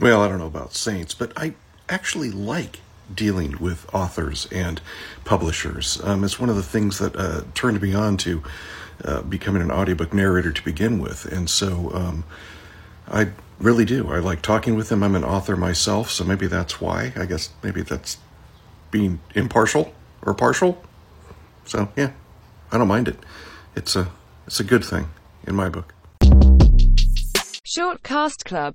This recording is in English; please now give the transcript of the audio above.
well, I don't know about saints, but I actually like dealing with authors and publishers. Um, it's one of the things that uh, turned me on to uh, becoming an audiobook narrator to begin with. And so um, I really do. I like talking with them. I'm an author myself, so maybe that's why. I guess maybe that's being impartial or partial. So yeah, I don't mind it. It's a it's a good thing in my book. Short Cast Club